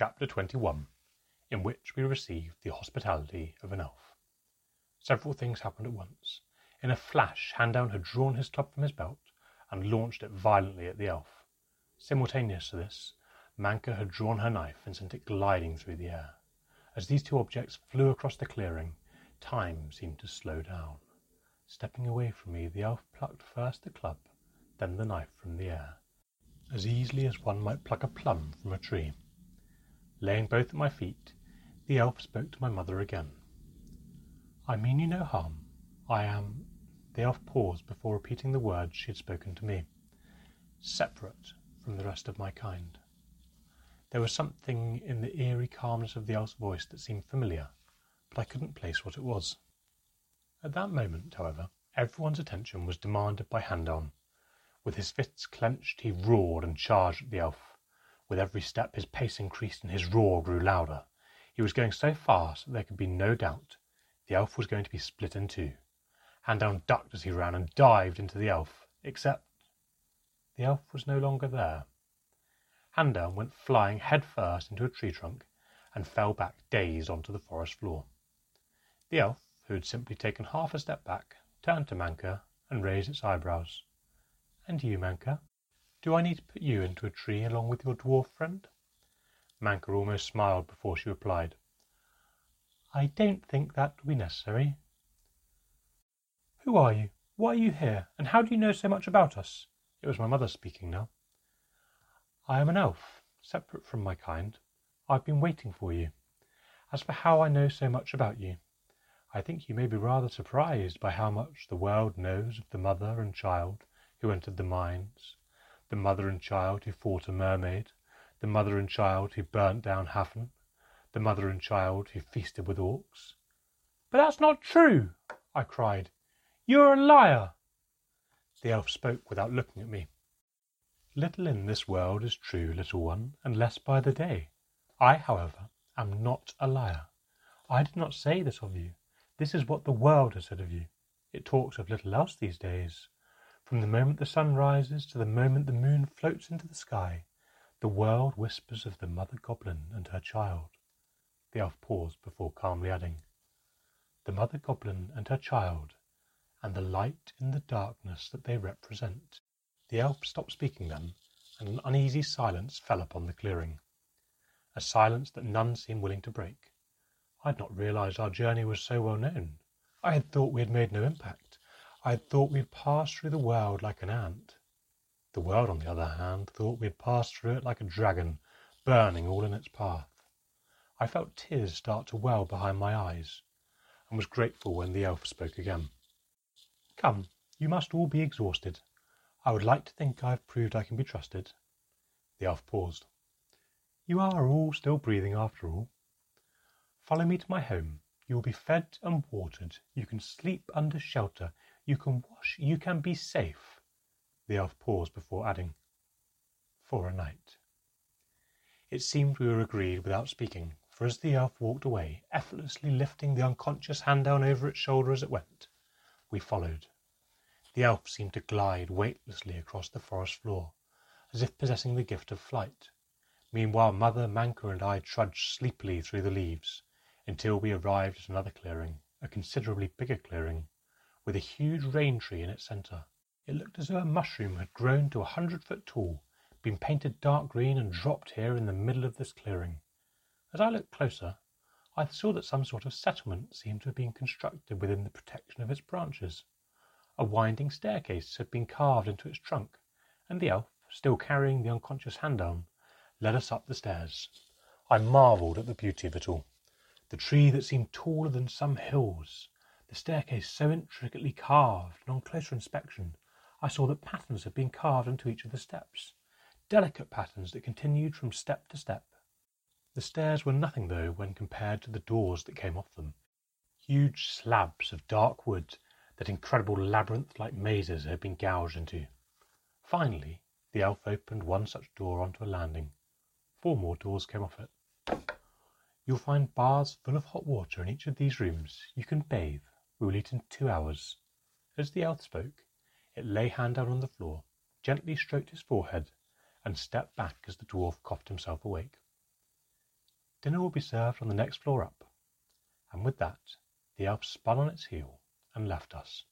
Chapter 21 In which we receive the hospitality of an elf. Several things happened at once. In a flash, Handeln had drawn his club from his belt and launched it violently at the elf. Simultaneous to this, Manquer had drawn her knife and sent it gliding through the air. As these two objects flew across the clearing, time seemed to slow down. Stepping away from me, the elf plucked first the club, then the knife from the air, as easily as one might pluck a plum from a tree. Laying both at my feet, the elf spoke to my mother again. I mean you no harm. I am. The elf paused before repeating the words she had spoken to me. Separate from the rest of my kind. There was something in the eerie calmness of the elf's voice that seemed familiar, but I couldn't place what it was. At that moment, however, everyone's attention was demanded by Handeln. With his fists clenched, he roared and charged at the elf. With every step, his pace increased and his roar grew louder. He was going so fast that there could be no doubt the elf was going to be split in two. Handeln ducked as he ran and dived into the elf, except the elf was no longer there. Handeln went flying head first into a tree trunk and fell back dazed onto the forest floor. The elf who had simply taken half a step back, turned to Manquer and raised its eyebrows. And you, Manquer? Do I need to put you into a tree along with your dwarf friend? Manquer almost smiled before she replied. I don't think that will be necessary. Who are you? Why are you here? And how do you know so much about us? It was my mother speaking now. I am an elf, separate from my kind. I've been waiting for you. As for how I know so much about you, I think you may be rather surprised by how much the world knows of the mother and child who entered the mines, the mother and child who fought a mermaid, the mother and child who burnt down Hafen, the mother and child who feasted with orcs. But that's not true, I cried. You're a liar. The elf spoke without looking at me. Little in this world is true, little one, and less by the day. I, however, am not a liar. I did not say this of you. This is what the world has said of you. It talks of little else these days. From the moment the sun rises to the moment the moon floats into the sky, the world whispers of the mother goblin and her child. The elf paused before calmly adding, The mother goblin and her child, and the light in the darkness that they represent. The elf stopped speaking then, and an uneasy silence fell upon the clearing. A silence that none seemed willing to break. I had not realized our journey was so well known. I had thought we had made no impact. I thought we had passed through the world like an ant. The world, on the other hand, thought we had passed through it like a dragon, burning all in its path. I felt tears start to well behind my eyes, and was grateful when the elf spoke again. Come, you must all be exhausted. I would like to think I have proved I can be trusted. The elf paused. You are all still breathing after all. Follow me to my home. You will be fed and watered. You can sleep under shelter. You can wash. You can be safe. The elf paused before adding, For a night. It seemed we were agreed without speaking, for as the elf walked away, effortlessly lifting the unconscious Handeln over its shoulder as it went, we followed. The elf seemed to glide weightlessly across the forest floor, as if possessing the gift of flight. Meanwhile, Mother, Manquer, and I trudged sleepily through the leaves, until we arrived at another clearing, a considerably bigger clearing, with a huge rain tree in its centre. It looked as though a mushroom had grown to a hundred foot tall, been painted dark green, and dropped here in the middle of this clearing. As I looked closer, I saw that some sort of settlement seemed to have been constructed within the protection of its branches. A winding staircase had been carved into its trunk, and the elf, still carrying the unconscious Handeln, led us up the stairs. I marvelled at the beauty of it all the tree that seemed taller than some hills, the staircase so intricately carved, and on closer inspection I saw that patterns had been carved into each of the steps, delicate patterns that continued from step to step. The stairs were nothing, though, when compared to the doors that came off them, huge slabs of dark wood that incredible labyrinth-like mazes had been gouged into. Finally, the elf opened one such door onto a landing. Four more doors came off it. You'll find baths full of hot water in each of these rooms. You can bathe. We will eat in two hours. As the elf spoke, it lay Handeln on the floor, gently stroked his forehead, and stepped back as the dwarf coughed himself awake. Dinner will be served on the next floor up." And with that the elf spun on its heel and left us.